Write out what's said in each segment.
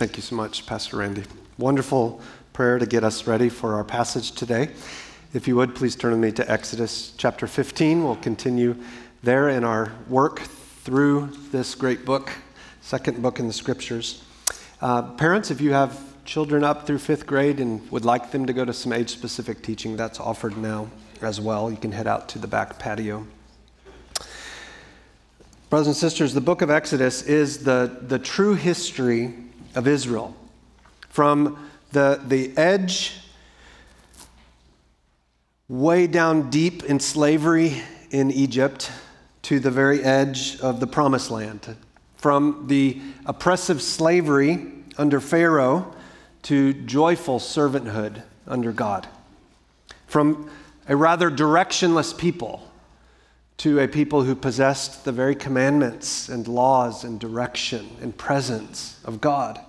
Thank you so much, Pastor Randy. Wonderful prayer to get us ready for our passage today. If you would, please turn with me to Exodus chapter 15. We'll continue there in our work through this great book, second book in the scriptures. Uh, parents, if you have children up through fifth grade and would like them to go to some age specific teaching, that's offered now as well. You can head out to the back patio. Brothers and sisters, the book of Exodus is the, the true history of Israel. From the, the edge, way down deep in slavery in Egypt, to the very edge of the promised land. From the oppressive slavery under Pharaoh to joyful servanthood under God. From a rather directionless people to a people who possessed the very commandments and laws and direction and presence of God.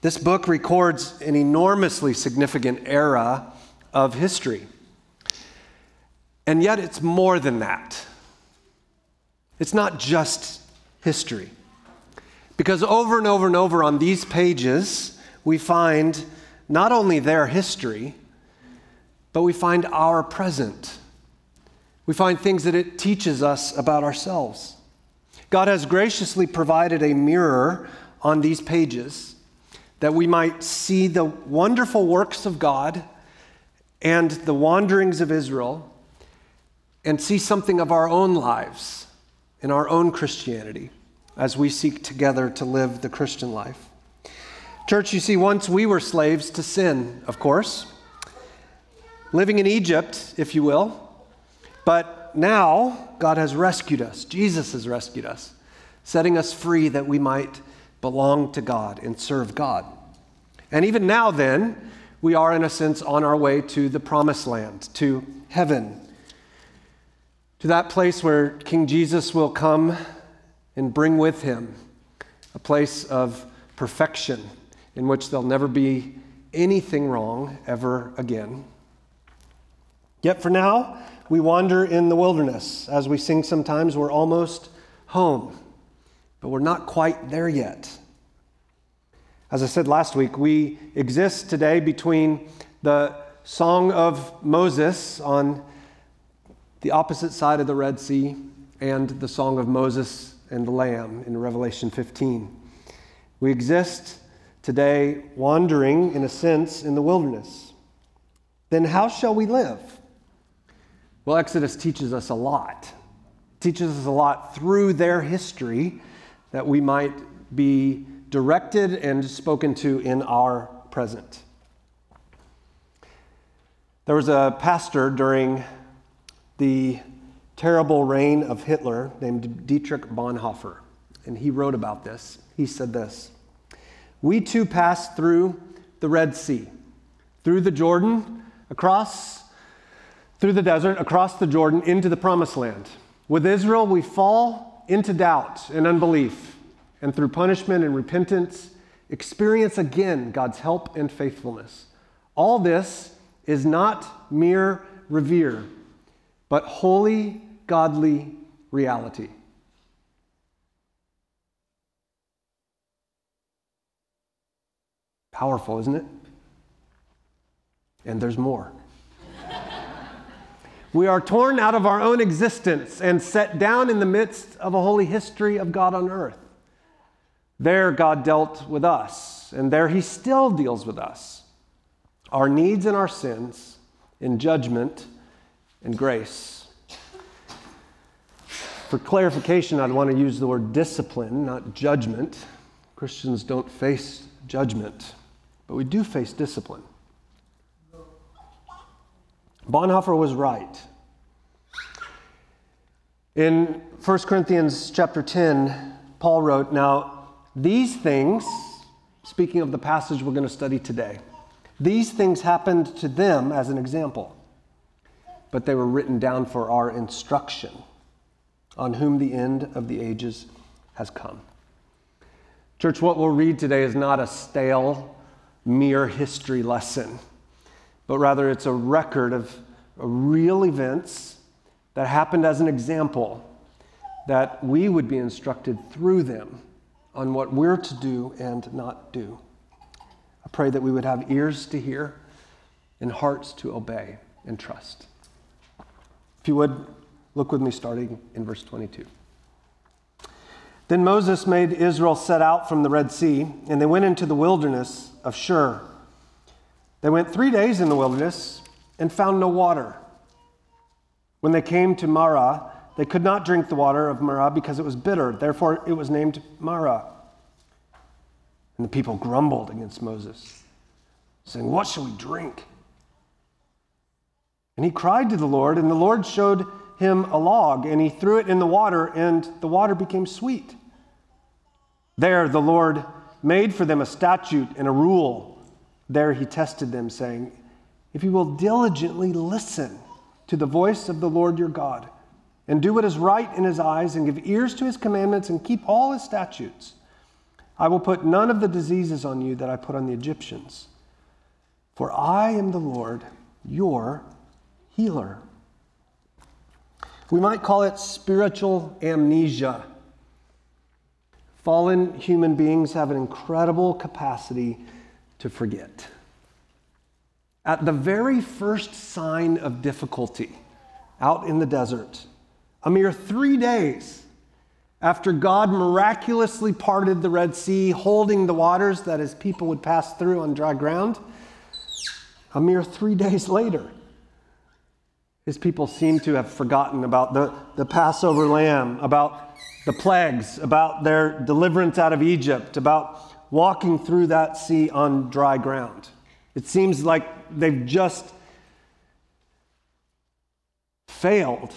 This book records an enormously significant era of history. And yet, it's more than that. It's not just history. Because over and over and over on these pages, we find not only their history, but we find our present. We find things that it teaches us about ourselves. God has graciously provided a mirror on these pages that we might see the wonderful works of God and the wanderings of Israel and see something of our own lives in our own Christianity as we seek together to live the Christian life. Church, you see, once we were slaves to sin, of course, living in Egypt, if you will, but now God has rescued us. Jesus has rescued us, setting us free that we might belong to God and serve God. And even now, then, we are, in a sense, on our way to the promised land, to heaven, to that place where King Jesus will come and bring with him a place of perfection in which there'll never be anything wrong ever again. Yet for now, we wander in the wilderness. As we sing sometimes, we're almost home, but we're not quite there yet. As I said last week, we exist today between the Song of Moses on the opposite side of the Red Sea and the Song of Moses and the Lamb in Revelation 15. We exist today wandering, in a sense, in the wilderness. Then how shall we live? Well, Exodus teaches us a lot. It teaches us a lot through their history that we might be directed and spoken to in our present. There was a pastor during the terrible reign of Hitler named Dietrich Bonhoeffer, and he wrote about this. He said this We too passed through the Red Sea, through the Jordan, across through the desert, across the Jordan, into the promised land. With Israel, we fall into doubt and unbelief and through punishment and repentance, experience again God's help and faithfulness. All this is not mere revere, but holy, godly reality. Powerful, isn't it? And there's more. We are torn out of our own existence and set down in the midst of a holy history of God on earth. There, God dealt with us, and there He still deals with us. Our needs and our sins in judgment and grace. For clarification, I'd want to use the word discipline, not judgment. Christians don't face judgment, but we do face discipline. Bonhoeffer was right. In 1 Corinthians chapter 10, Paul wrote, Now these things, speaking of the passage we're going to study today, these things happened to them as an example, but they were written down for our instruction, on whom the end of the ages has come. Church, what we'll read today is not a stale, mere history lesson, but rather it's a record of real events that happened as an example that we would be instructed through them on what we're to do and not do. I pray that we would have ears to hear and hearts to obey and trust. If you would, look with me starting in verse 22. Then Moses made Israel set out from the Red Sea, and they went into the wilderness of Shur. They went three days in the wilderness and found no water. When they came to Marah, they could not drink the water of Marah because it was bitter. Therefore, it was named Marah. And the people grumbled against Moses, saying, What shall we drink? And he cried to the Lord, and the Lord showed him a log, and he threw it in the water, and the water became sweet. There the Lord made for them a statute and a rule. There he tested them, saying, If you will diligently listen to the voice of the Lord your God, and do what is right in his eyes, and give ears to his commandments, and keep all his statutes, I will put none of the diseases on you that I put on the Egyptians. For I am the Lord, your healer. We might call it spiritual amnesia. Fallen human beings have an incredible capacity to forget. At the very first sign of difficulty out in the desert, a mere three days after God miraculously parted the Red Sea, holding the waters that his people would pass through on dry ground, a mere three days later, his people seem to have forgotten about the, the Passover lamb, about the plagues, about their deliverance out of Egypt, about walking through that sea on dry ground. It seems like they've just failed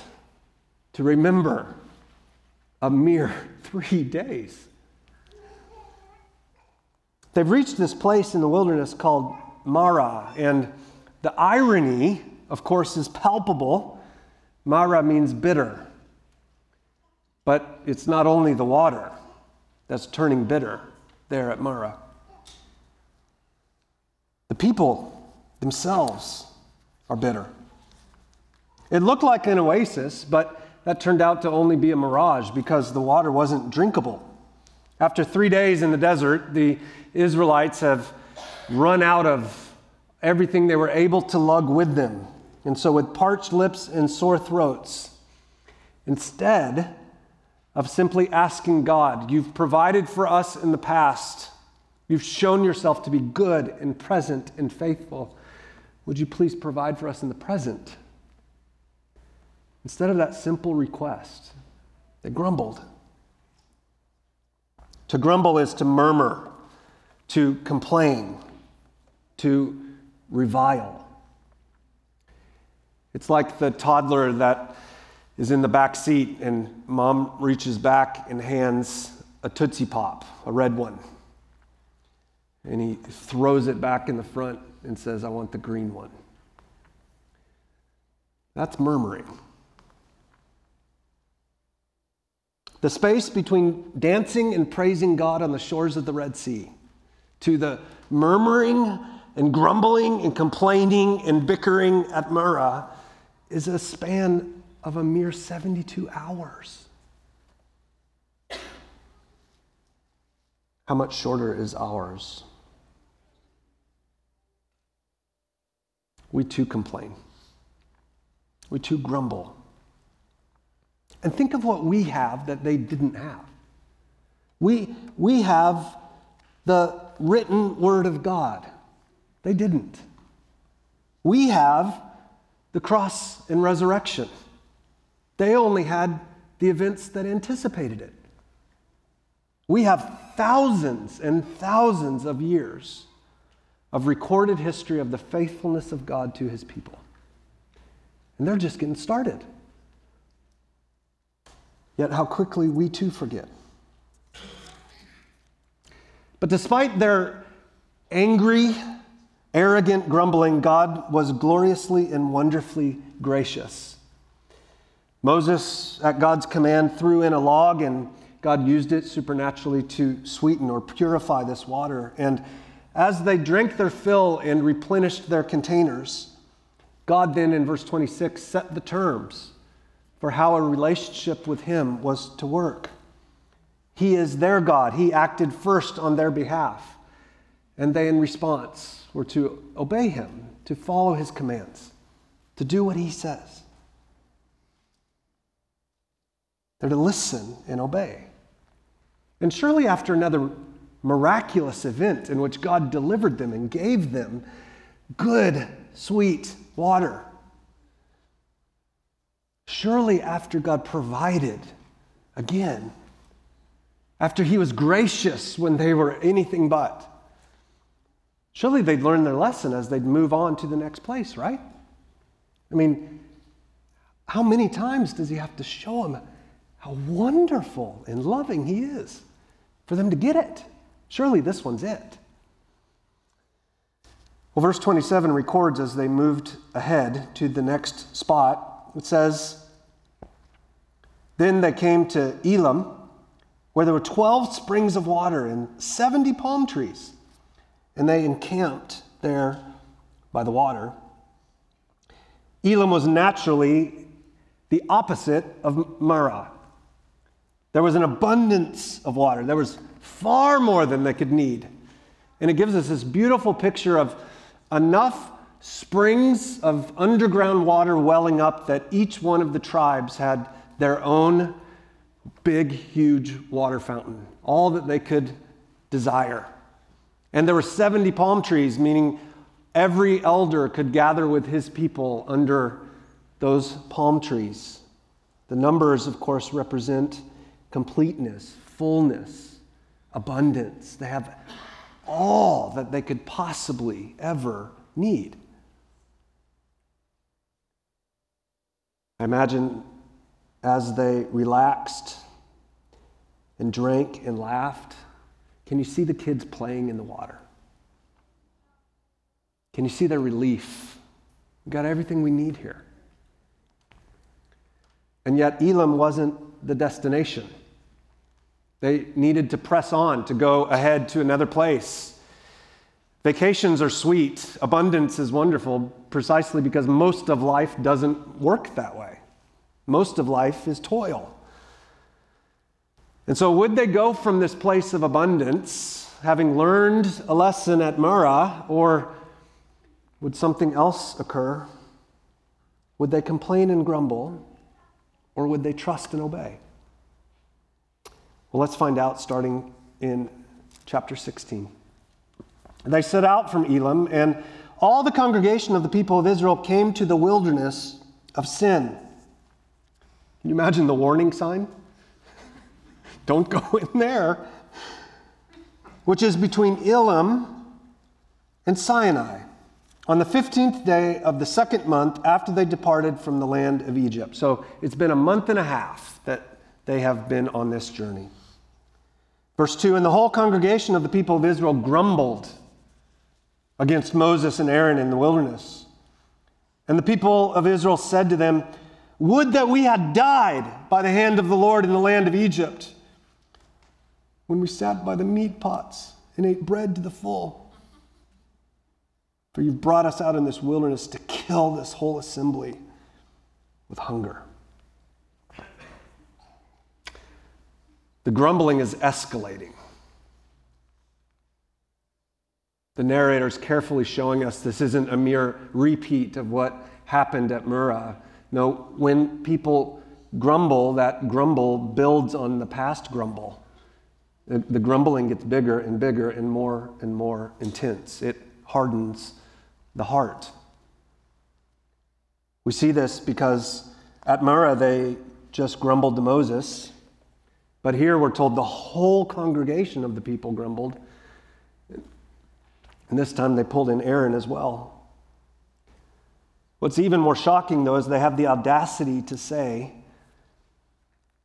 to remember a mere three days. They've reached this place in the wilderness called Marah, and the irony of course, is palpable. Marah means bitter. But it's not only the water that's turning bitter there at Marah. The people themselves are bitter. It looked like an oasis, but that turned out to only be a mirage because the water wasn't drinkable. After three days in the desert, the Israelites have run out of everything they were able to lug with them and so, with parched lips and sore throats, instead of simply asking God, You've provided for us in the past, you've shown yourself to be good and present and faithful. Would you please provide for us in the present? Instead of that simple request, they grumbled. To grumble is to murmur, to complain, to revile. It's like the toddler that is in the back seat and mom reaches back and hands a Tootsie Pop, a red one. And he throws it back in the front and says, I want the green one. That's murmuring. The space between dancing and praising God on the shores of the Red Sea to the murmuring and grumbling and complaining and bickering at Marah is a span of a mere 72 hours. How much shorter is ours? We too complain. We too grumble. And think of what we have that they didn't have. We, we have the written word of God. They didn't. We have the cross and resurrection. They only had the events that anticipated it. We have thousands and thousands of years of recorded history of the faithfulness of God to his people. And they're just getting started. Yet, how quickly we too forget. But despite their angry arrogant grumbling, God was gloriously and wonderfully gracious. Moses, at God's command, threw in a log, and God used it supernaturally to sweeten or purify this water. And as they drank their fill and replenished their containers, God then, in verse 26, set the terms for how a relationship with Him was to work. He is their God. He acted first on their behalf. And they, in response, were to obey him, to follow his commands, to do what he says. They're to listen and obey. And surely, after another miraculous event in which God delivered them and gave them good, sweet water, surely, after God provided again, after He was gracious when they were anything but, surely they'd learn their lesson as they'd move on to the next place, right? I mean, how many times does He have to show them? how wonderful and loving He is for them to get it. Surely this one's it. Well, verse 27 records as they moved ahead to the next spot, it says, Then they came to Elim, where there were 12 springs of water and 70 palm trees, and they encamped there by the water. Elim was naturally the opposite of Marah. There was an abundance of water. There was far more than they could need. And it gives us this beautiful picture of enough springs of underground water welling up that each one of the tribes had their own big, huge water fountain, all that they could desire. And there were 70 palm trees, meaning every elder could gather with his people under those palm trees. The numbers, of course, represent completeness, fullness, abundance. They have all that they could possibly ever need. I imagine as they relaxed and drank and laughed, can you see the kids playing in the water? Can you see their relief? We've got everything we need here. And yet, Elim wasn't the destination. They needed to press on to go ahead to another place. Vacations are sweet, abundance is wonderful, precisely because most of life doesn't work that way. Most of life is toil. And so, would they go from this place of abundance, having learned a lesson at Marah, or would something else occur? Would they complain and grumble, or would they trust and obey? Well, let's find out starting in chapter 16. They set out from Elim, and all the congregation of the people of Israel came to the wilderness of Sin. Can you imagine the warning sign? Don't go in there. Which is between Elim and Sinai, on the 15th day of the second month after they departed from the land of Egypt. So it's been a month and a half that they have been on this journey. Verse 2 And the whole congregation of the people of Israel grumbled against Moses and Aaron in the wilderness. And the people of Israel said to them, Would that we had died by the hand of the Lord in the land of Egypt, when we sat by the meat pots and ate bread to the full. For you've brought us out in this wilderness to kill this whole assembly with hunger. The grumbling is escalating. The narrator is carefully showing us this isn't a mere repeat of what happened at Marah. No, when people grumble, that grumble builds on the past grumble. The, grumbling gets bigger and bigger and more and more intense. It hardens the heart. We see this because at Marah they just grumbled to Moses but here we're told the whole congregation of the people grumbled. And this time they pulled in Aaron as well. What's even more shocking, though, is they have the audacity to say,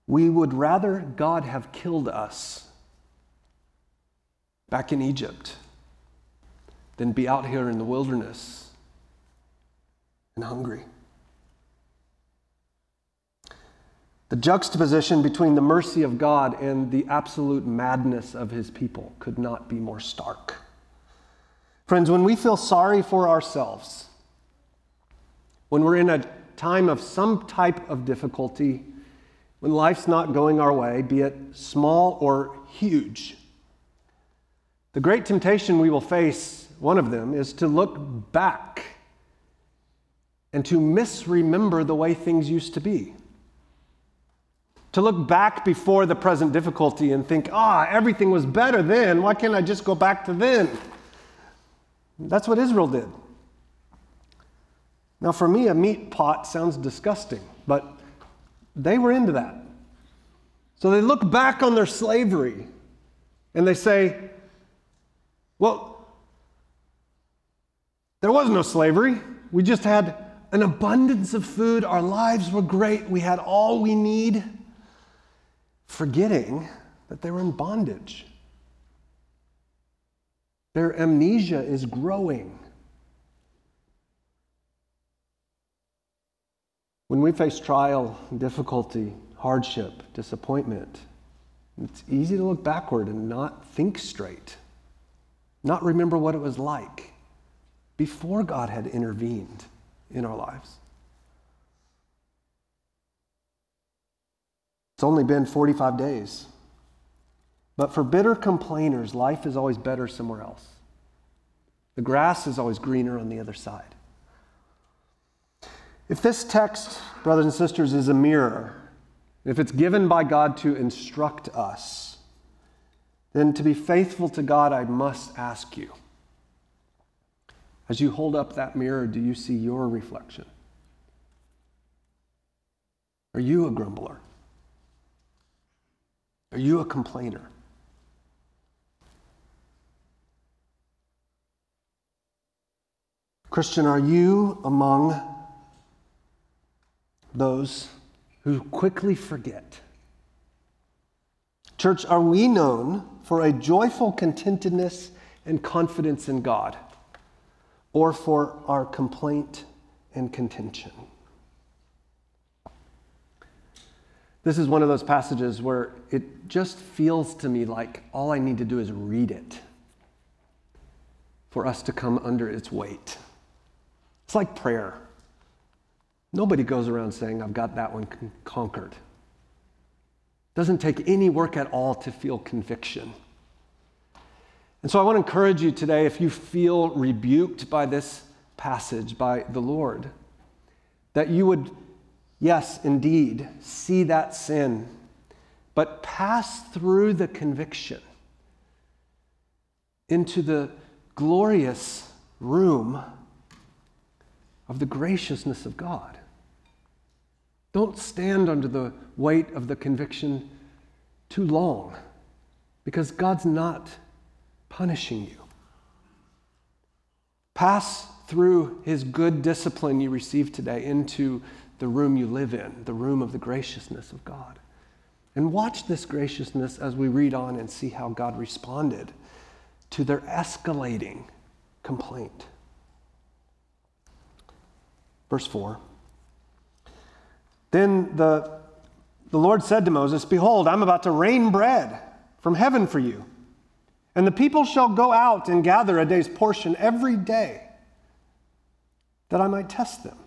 We would rather God have killed us back in Egypt than be out here in the wilderness and hungry. The juxtaposition between the mercy of God and the absolute madness of his people could not be more stark. Friends, when we feel sorry for ourselves, when we're in a time of some type of difficulty, when life's not going our way, be it small or huge, the great temptation we will face, one of them, is to look back and to misremember the way things used to be. To look back before the present difficulty and think, ah, everything was better then. Why can't I just go back to then? That's what Israel did. Now, for me, a meat pot sounds disgusting, but they were into that. So they look back on their slavery and they say, well, there was no slavery. We just had an abundance of food. Our lives were great. We had all we need, forgetting that they were in bondage. Their amnesia is growing. When we face trial, difficulty, hardship, disappointment, it's easy to look backward and not think straight, not remember what it was like before God had intervened in our lives. It's only been 45 days but for bitter complainers, life is always better somewhere else. The grass is always greener on the other side. If this text, brothers and sisters, is a mirror, if it's given by God to instruct us, then to be faithful to God, I must ask you. As you hold up that mirror, do you see your reflection? Are you a grumbler? Are you a complainer? Christian, are you among those who quickly forget? Church, are we known for a joyful contentedness and confidence in God, or for our complaint and contention? This is one of those passages where it just feels to me like all I need to do is read it for us to come under its weight. It's like prayer. Nobody goes around saying, I've got that one con- conquered. Doesn't take any work at all to feel conviction. And so I want to encourage you today if you feel rebuked by this passage, by the Lord, that you would, yes, indeed, see that sin, but pass through the conviction into the glorious room of the graciousness of God. Don't stand under the weight of the conviction too long because God's not punishing you. Pass through his good discipline you received today into the room you live in, the room of the graciousness of God. And watch this graciousness as we read on and see how God responded to their escalating complaint. Verse 4. Then the, the Lord said to Moses, Behold, I'm about to rain bread from heaven for you. And the people shall go out and gather a day's portion every day, that I might test them,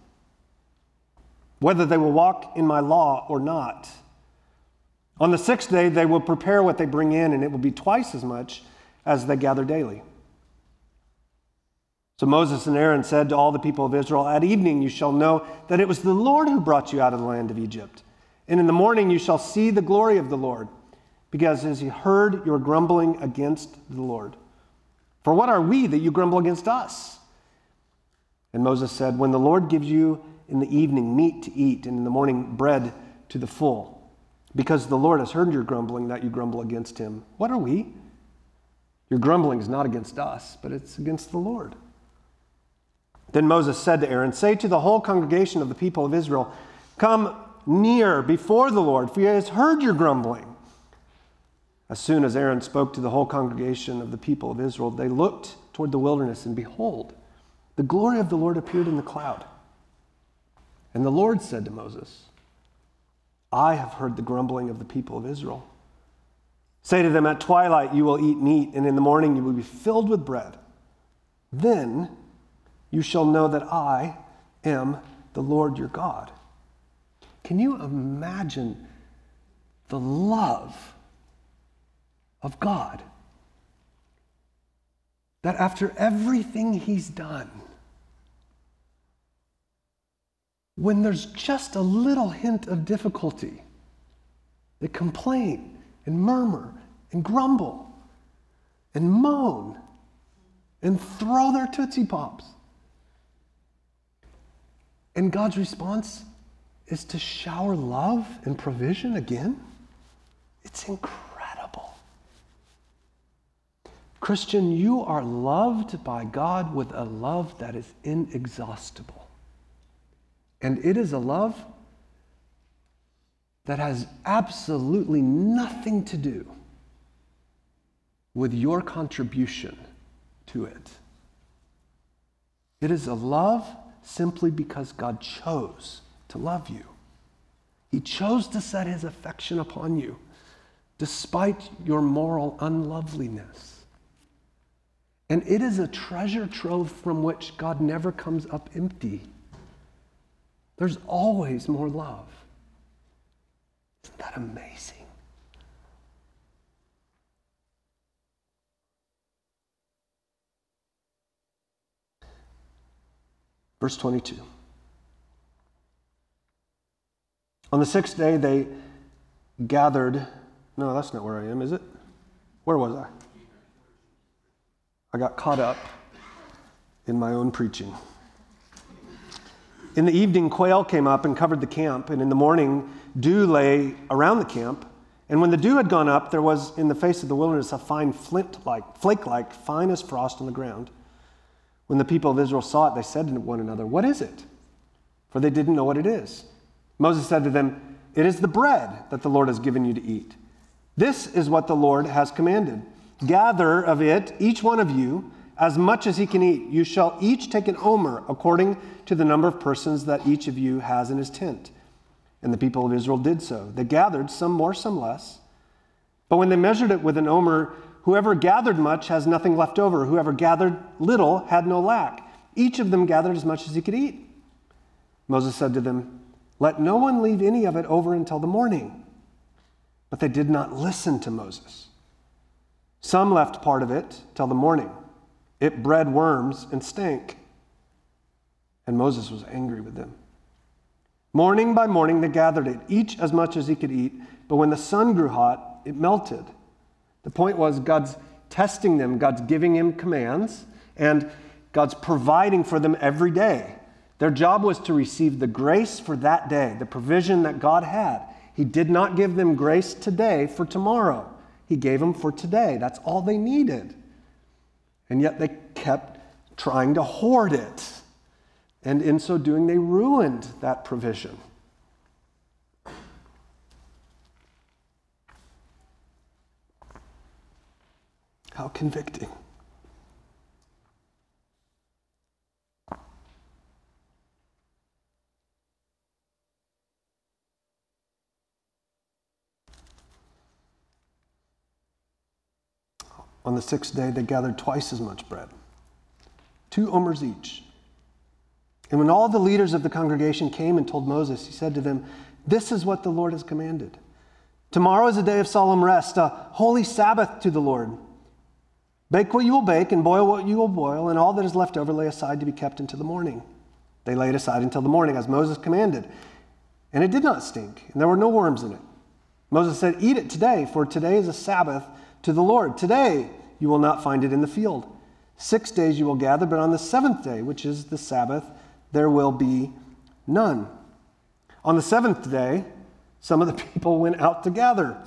whether they will walk in my law or not. On the sixth day, they will prepare what they bring in, and it will be twice as much as they gather daily. So Moses and Aaron said to all the people of Israel, At evening you shall know that it was the Lord who brought you out of the land of Egypt. And in the morning you shall see the glory of the Lord, because as he heard your grumbling against the Lord. For what are we that you grumble against us? And Moses said, When the Lord gives you in the evening meat to eat, and in the morning bread to the full, because the Lord has heard your grumbling that you grumble against him, what are we? Your grumbling is not against us, but it's against the Lord. Then Moses said to Aaron, Say to the whole congregation of the people of Israel, Come near before the Lord, for he has heard your grumbling. As soon as Aaron spoke to the whole congregation of the people of Israel, they looked toward the wilderness, and behold, the glory of the Lord appeared in the cloud. And the Lord said to Moses, I have heard the grumbling of the people of Israel. Say to them, At twilight you will eat meat, and in the morning you will be filled with bread. Then you shall know that I am the Lord your God. Can you imagine the love of God. That after everything he's done, when there's just a little hint of difficulty, they complain and murmur and grumble and moan and throw their Tootsie Pops. And God's response is to shower love and provision again? It's incredible. Christian, you are loved by God with a love that is inexhaustible. And it is a love that has absolutely nothing to do with your contribution to it. It is a love simply because God chose to love you. He chose to set his affection upon you despite your moral unloveliness. And it is a treasure trove from which God never comes up empty. There's always more love. Isn't that amazing? Verse 22. On the sixth day, they gathered. No, that's not where I am, is it? Where was I? I got caught up in my own preaching. In the evening, quail came up and covered the camp, and in the morning, dew lay around the camp. And when the dew had gone up, there was in the face of the wilderness a fine flint like, flake like, fine as frost on the ground. When the people of Israel saw it, they said to one another, What is it? For they didn't know what it is. Moses said to them, It is the bread that the Lord has given you to eat. This is what the Lord has commanded. Gather of it, each one of you, as much as he can eat. You shall each take an omer according to the number of persons that each of you has in his tent. And the people of Israel did so. They gathered, some more, some less. But when they measured it with an omer, whoever gathered much has nothing left over. Whoever gathered little had no lack. Each of them gathered as much as he could eat. Moses said to them, let no one leave any of it over until the morning. But they did not listen to Moses. Some left part of it till the morning. It bred worms and stank. And Moses was angry with them. Morning by morning they gathered it, each as much as he could eat. But when the sun grew hot, it melted. The point was God's testing them, God's giving him commands, and God's providing for them every day. Their job was to receive the grace for that day, the provision that God had. He did not give them grace today for tomorrow. He gave them for today. That's all they needed. And yet they kept trying to hoard it. And in so doing, they ruined that provision. How convicting. On the sixth day, they gathered twice as much bread, two omers each. And when all the leaders of the congregation came and told Moses, he said to them, This is what the Lord has commanded. Tomorrow is a day of solemn rest, a holy Sabbath to the Lord. Bake what you will bake and boil what you will boil, and all that is left over lay aside to be kept until the morning. They laid aside until the morning, as Moses commanded. And it did not stink, and there were no worms in it. Moses said, Eat it today, for today is a Sabbath to the Lord. Today you will not find it in the field. Six days you will gather, but on the seventh day, which is the Sabbath, there will be none. On the seventh day, some of the people went out to gather,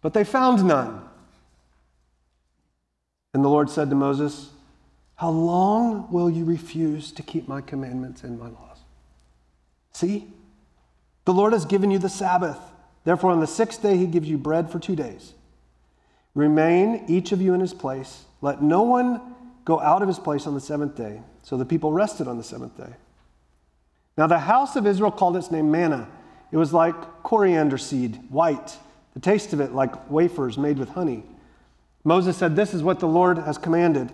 but they found none. And the Lord said to Moses, How long will you refuse to keep my commandments and my laws? See, the Lord has given you the Sabbath. Therefore, on the sixth day, he gives you bread for two days. Remain each of you in his place. Let no one go out of his place on the seventh day. So the people rested on the seventh day. Now the house of Israel called its name manna. It was like coriander seed, white, the taste of it like wafers made with honey. Moses said, This is what the Lord has commanded.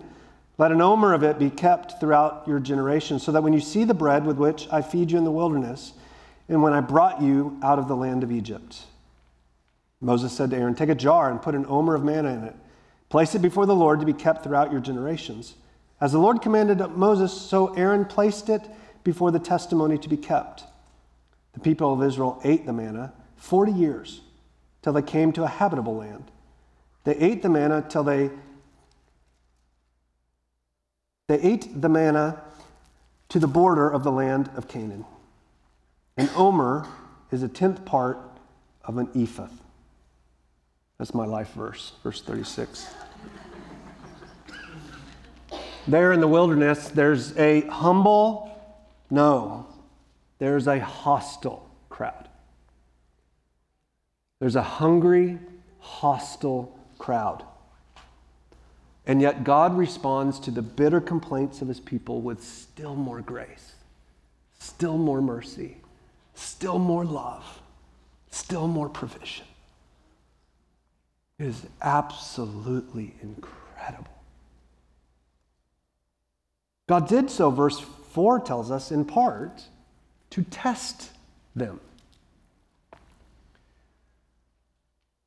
Let an omer of it be kept throughout your generations, so that when you see the bread with which I feed you in the wilderness, and when I brought you out of the land of Egypt, Moses said to Aaron, Take a jar and put an omer of manna in it. Place it before the Lord to be kept throughout your generations. As the Lord commanded Moses, so Aaron placed it before the testimony to be kept. The people of Israel ate the manna 40 years till they came to a habitable land. They ate the manna till they they ate the manna to the border of the land of Canaan. An omer is a tenth part of an ephah. That's my life verse, verse 36. there in the wilderness, there's a humble, no, there's a hostile crowd. There's a hungry, hostile crowd. And yet, God responds to the bitter complaints of his people with still more grace, still more mercy, still more love, still more provision. It is absolutely incredible. God did so, verse 4 tells us, in part to test them.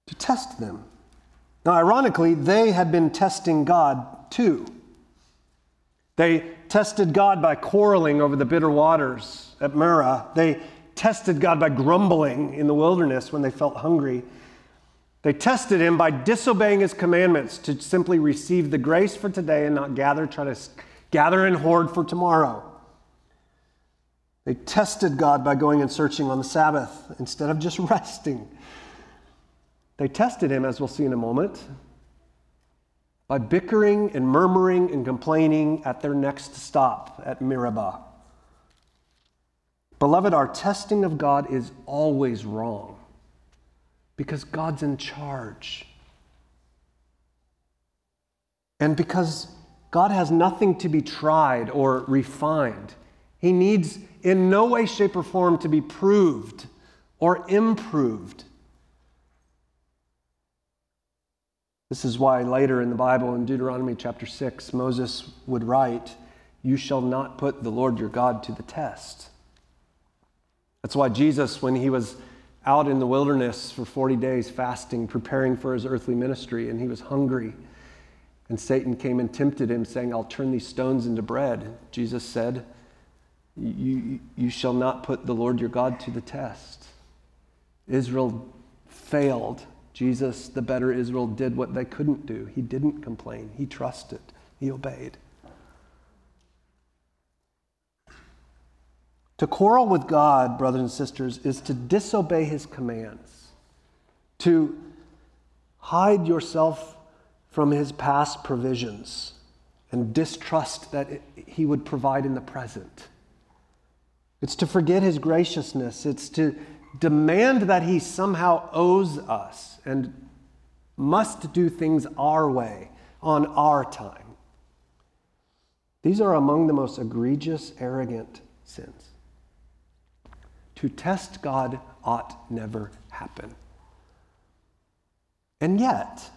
To test them. Now, ironically, they had been testing God too. They tested God by quarreling over the bitter waters at Marah. They tested God by grumbling in the wilderness when they felt hungry. They tested him by disobeying his commandments to simply receive the grace for today and not gather, try to gather and hoard for tomorrow. They tested God by going and searching on the Sabbath instead of just resting. They tested him, as we'll see in a moment, by bickering and murmuring and complaining at their next stop at Meribah. Beloved, our testing of God is always wrong because God's in charge. And because God has nothing to be tried or refined, He needs in no way, shape, or form to be proved or improved. This is why later in the Bible, in Deuteronomy chapter 6, Moses would write, You shall not put the Lord your God to the test. That's why Jesus, when he was out in the wilderness for 40 days fasting, preparing for his earthly ministry, and he was hungry, and Satan came and tempted him, saying, I'll turn these stones into bread. Jesus said, You, you shall not put the Lord your God to the test. Israel failed Jesus, the better Israel, did what they couldn't do. He didn't complain, he trusted, he obeyed. To quarrel with God, brothers and sisters, is to disobey his commands, to hide yourself from his past provisions and distrust that he would provide in the present. It's to forget his graciousness. It's to demand that he somehow owes us and must do things our way on our time. These are among the most egregious, arrogant sins. To test God ought never happen. And yet,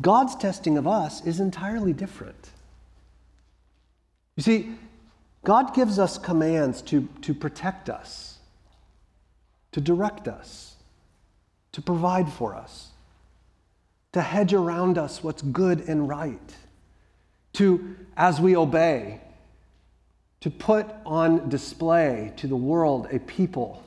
God's testing of us is entirely different. You see, God gives us commands to, to protect us, to direct us, to provide for us, to hedge around us what's good and right, to, as we obey, to put on display to the world a people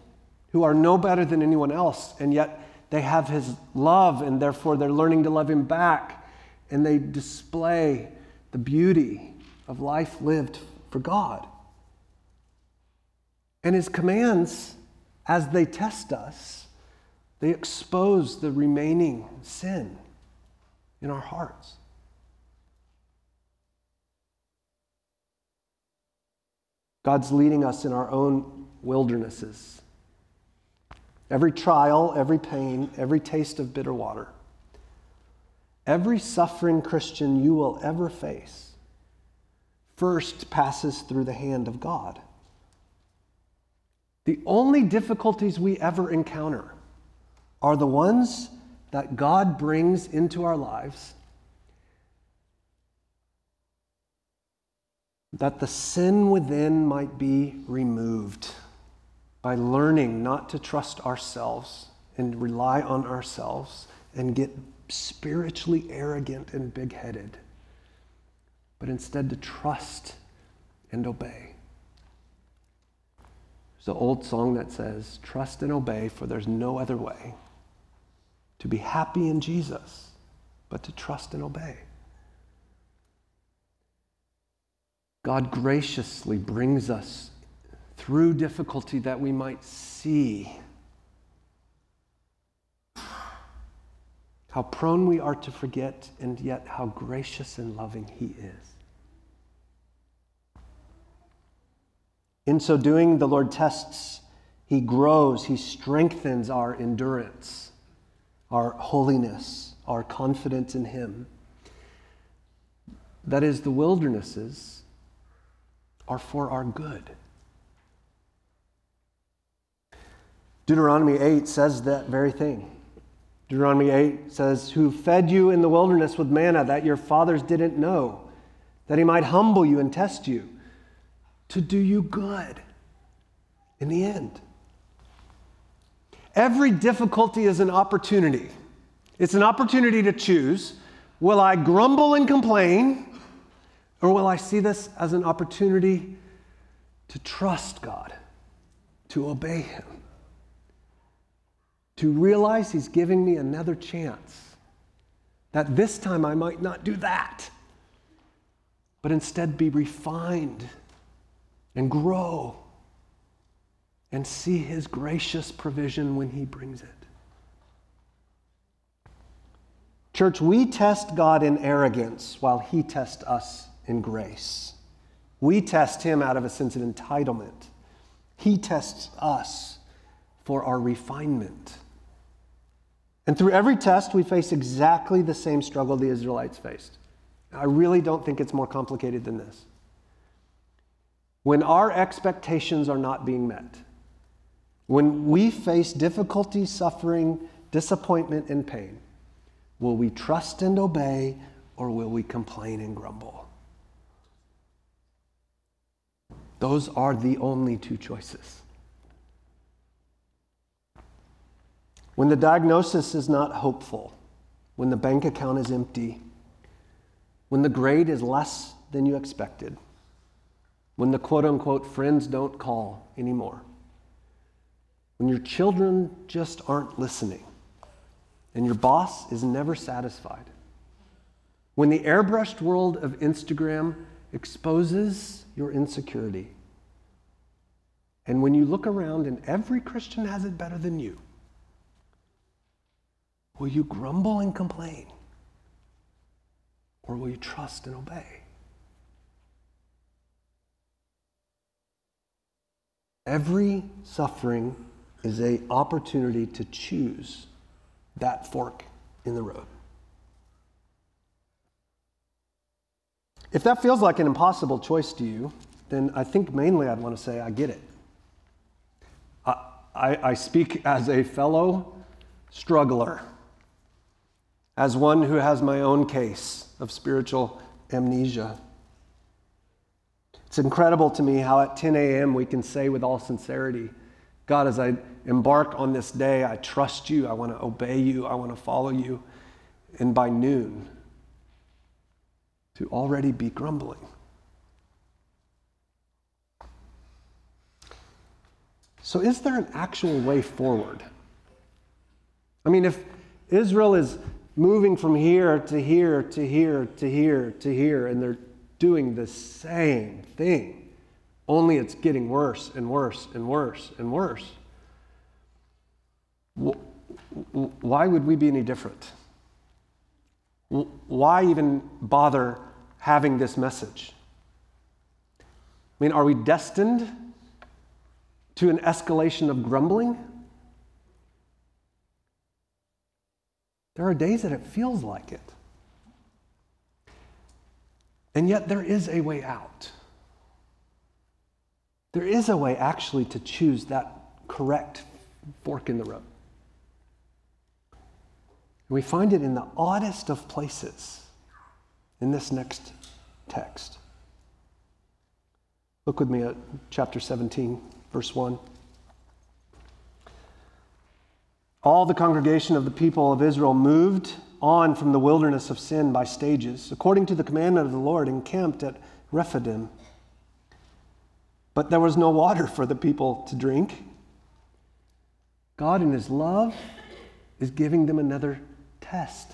who are no better than anyone else, and yet they have his love, and therefore they're learning to love him back, and they display the beauty of life lived for God. And his commands, as they test us, they expose the remaining sin in our hearts. God's leading us in our own wildernesses. Every trial, every pain, every taste of bitter water, every suffering Christian you will ever face first passes through the hand of God. The only difficulties we ever encounter are the ones that God brings into our lives that the sin within might be removed by learning not to trust ourselves and rely on ourselves and get spiritually arrogant and big headed, but instead to trust and obey. There's an old song that says, Trust and obey, for there's no other way to be happy in Jesus, but to trust and obey. God graciously brings us through difficulty that we might see how prone we are to forget, and yet how gracious and loving He is. In so doing, the Lord tests, He grows, He strengthens our endurance, our holiness, our confidence in Him. That is, the wildernesses are for our good. Deuteronomy 8 says that very thing. Deuteronomy 8 says, Who fed you in the wilderness with manna that your fathers didn't know, that he might humble you and test you, to do you good in the end. Every difficulty is an opportunity. It's an opportunity to choose will I grumble and complain, or will I see this as an opportunity to trust God, to obey Him? to realize He's giving me another chance. That this time I might not do that, but instead be refined and grow and see His gracious provision when He brings it. Church, we test God in arrogance while He tests us in grace. We test Him out of a sense of entitlement. He tests us for our refinement. And through every test, we face exactly the same struggle the Israelites faced. I really don't think it's more complicated than this. When our expectations are not being met, when we face difficulty, suffering, disappointment, and pain, will we trust and obey or will we complain and grumble? Those are the only two choices. When the diagnosis is not hopeful, when the bank account is empty, when the grade is less than you expected, when the quote unquote friends don't call anymore, when your children just aren't listening, and your boss is never satisfied, when the airbrushed world of Instagram exposes your insecurity, and when you look around and every Christian has it better than you, Will you grumble and complain? Or will you trust and obey? Every suffering is an opportunity to choose that fork in the road. If that feels like an impossible choice to you, then I think mainly I'd want to say, I get it. I, I, I speak as a fellow struggler as one who has my own case of spiritual amnesia. It's incredible to me how at 10 a.m. we can say with all sincerity, God, as I embark on this day, I trust you, I want to obey you, I want to follow you. And by noon, to already be grumbling. So, is there an actual way forward? I mean, if Israel is moving from here to here to here to here to here, and they're doing the same thing, only it's getting worse and worse and worse and worse. Why would we be any different? Why even bother having this message? I mean, are we destined to an escalation of grumbling? There are days that it feels like it. And yet, there is a way out. There is a way actually to choose that correct fork in the road. And we find it in the oddest of places in this next text. Look with me at chapter 17, verse 1. all the congregation of the people of Israel moved on from the wilderness of Sin by stages, according to the commandment of the Lord, encamped at Rephidim. But there was no water for the people to drink. God, in His love, is giving them another test.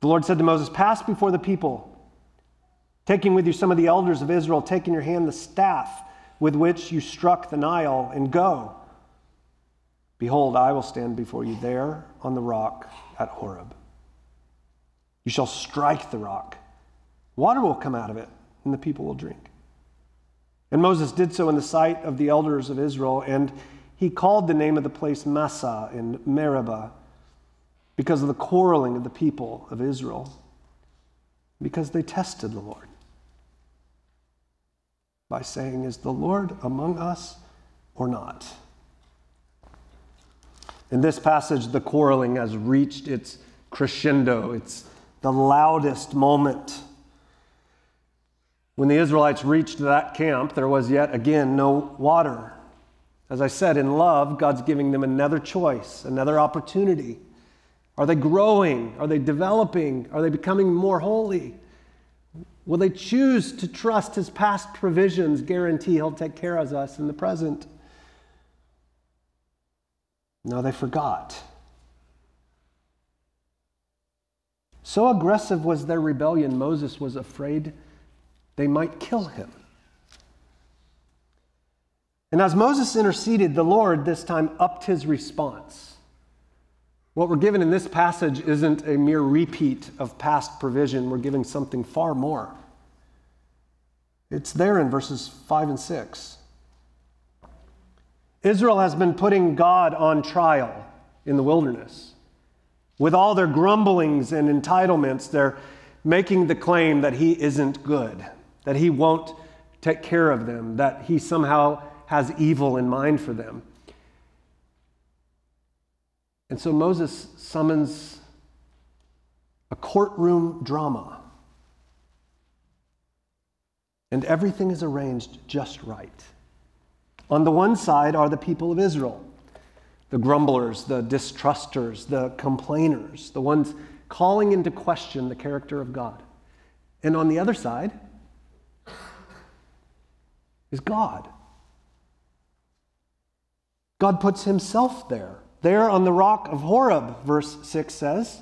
The Lord said to Moses, Pass before the people, taking with you some of the elders of Israel, take in your hand the staff with which you struck the Nile, and go. Behold, I will stand before you there on the rock at Horeb. You shall strike the rock. Water will come out of it, and the people will drink. And Moses did so in the sight of the elders of Israel, and he called the name of the place Massah in Meribah because of the quarreling of the people of Israel, because they tested the Lord by saying, Is the Lord among us or not? In this passage, the quarreling has reached its crescendo, it's the loudest moment. When the Israelites reached that camp, there was yet again no water. As I said, in love, God's giving them another choice, another opportunity. Are they growing? Are they developing? Are they becoming more holy? Will they choose to trust his past provisions, guarantee he'll take care of us in the present? No, they forgot. So aggressive was their rebellion, Moses was afraid they might kill him. And as Moses interceded, the Lord this time upped his response. What we're given in this passage isn't a mere repeat of past provision, we're given something far more. It's there in verses 5 and 6. Israel has been putting God on trial in the wilderness. With all their grumblings and entitlements, they're making the claim that He isn't good, that He won't take care of them, that He somehow has evil in mind for them. And so Moses summons a courtroom drama. And everything is arranged just right. On the one side are the people of Israel, the grumblers, the distrusters, the complainers, the ones calling into question the character of God. And on the other side is God. God puts himself there, there on the rock of Horeb, verse 6 says,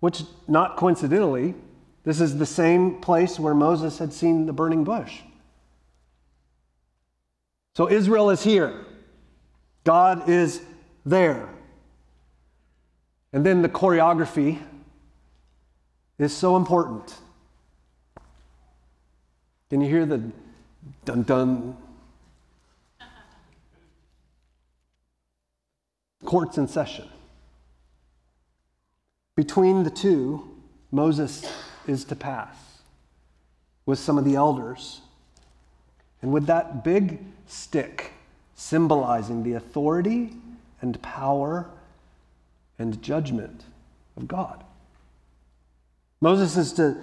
which, not coincidentally, this is the same place where Moses had seen the burning bush. So Israel is here, God is there. And then the choreography is so important. Can you hear the dun dun? Courts in session. Between the two, Moses is to pass with some of the elders. And with that big stick symbolizing the authority and power and judgment of God. Moses is to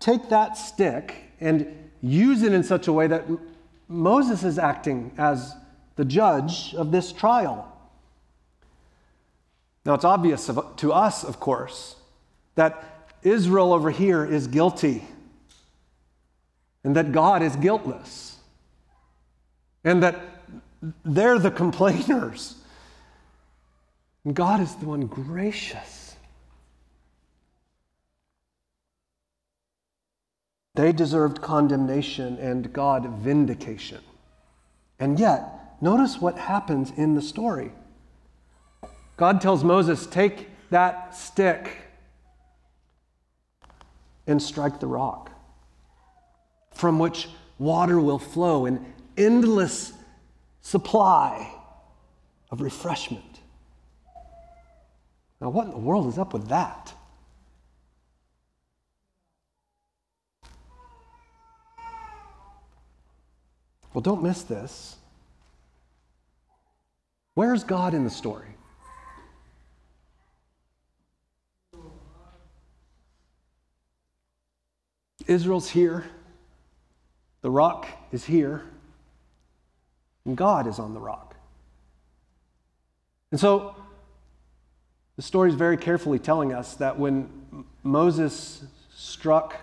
take that stick and use it in such a way that Moses is acting as the judge of this trial. Now, it's obvious to us, of course, that Israel over here is guilty and that God is guiltless and that they're the complainers. And God is the one gracious. They deserved condemnation and God vindication. And yet, notice what happens in the story. God tells Moses, Take that stick and strike the rock, from which water will flow. And endless supply of refreshment. Now, what in the world is up with that? Well, don't miss this. Where's God in the story? Israel's here, the rock is here, and God is on the rock. And so, the story is very carefully telling us that when Moses struck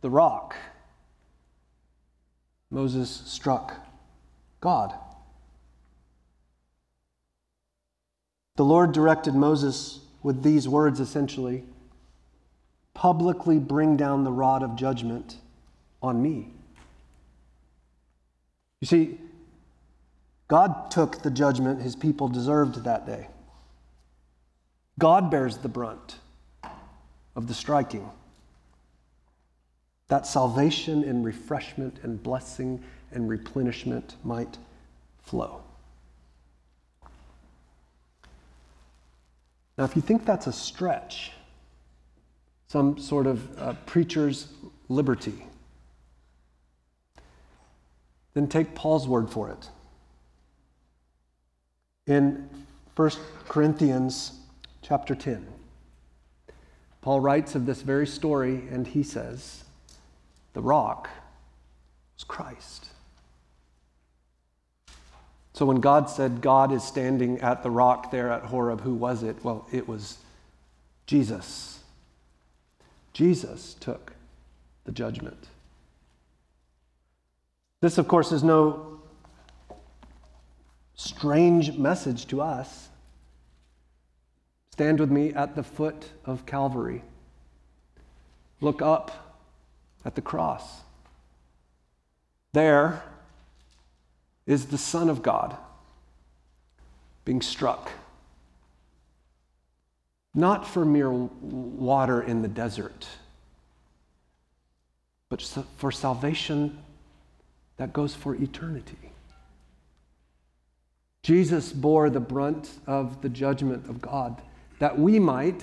the rock, Moses struck God. The Lord directed Moses with these words essentially publicly bring down the rod of judgment on me. You see, God took the judgment his people deserved that day. God bears the brunt of the striking. That salvation and refreshment and blessing and replenishment might flow. Now, if you think that's a stretch, some sort of uh, preacher's liberty, then take Paul's word for it. In 1 Corinthians chapter 10, Paul writes of this very story and he says, The rock was Christ. So when God said God is standing at the rock there at Horeb, who was it? Well, it was Jesus. Jesus took the judgment. This, of course, is no strange message to us. Stand with me at the foot of Calvary. Look up at the cross. There is the Son of God being struck not for mere water in the desert, but for salvation that goes for eternity. Jesus bore the brunt of the judgment of God that we might,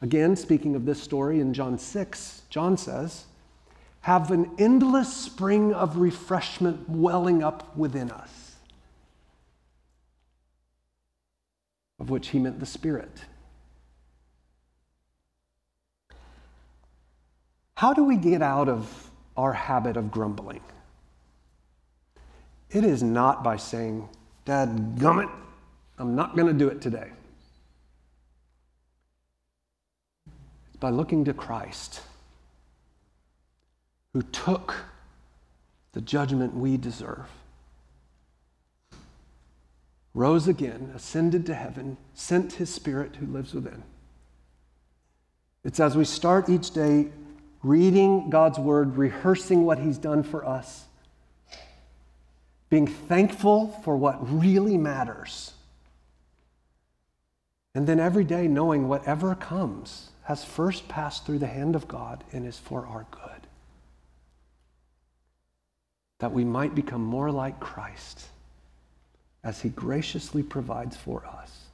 again, speaking of this story in John 6, John says, have an endless spring of refreshment welling up within us, of which he meant the Spirit. How do we get out of our habit of grumbling? It is not by saying, Dad, gummit, I'm not going to do it today. It's by looking to Christ, who took the judgment we deserve, rose again, ascended to heaven, sent his Spirit who lives within. It's as we start each day reading God's word, rehearsing what he's done for us, being thankful for what really matters. And then every day knowing whatever comes has first passed through the hand of God and is for our good. That we might become more like Christ as he graciously provides for us.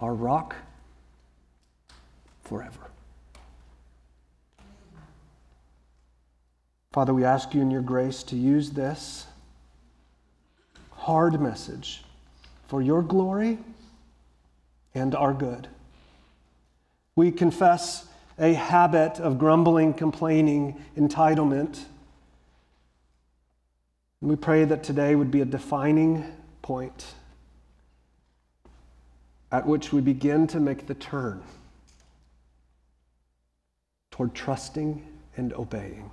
Our rock forever. Father, we ask you in your grace to use this hard message for your glory and our good. We confess a habit of grumbling, complaining, entitlement. And we pray that today would be a defining point at which we begin to make the turn toward trusting and obeying.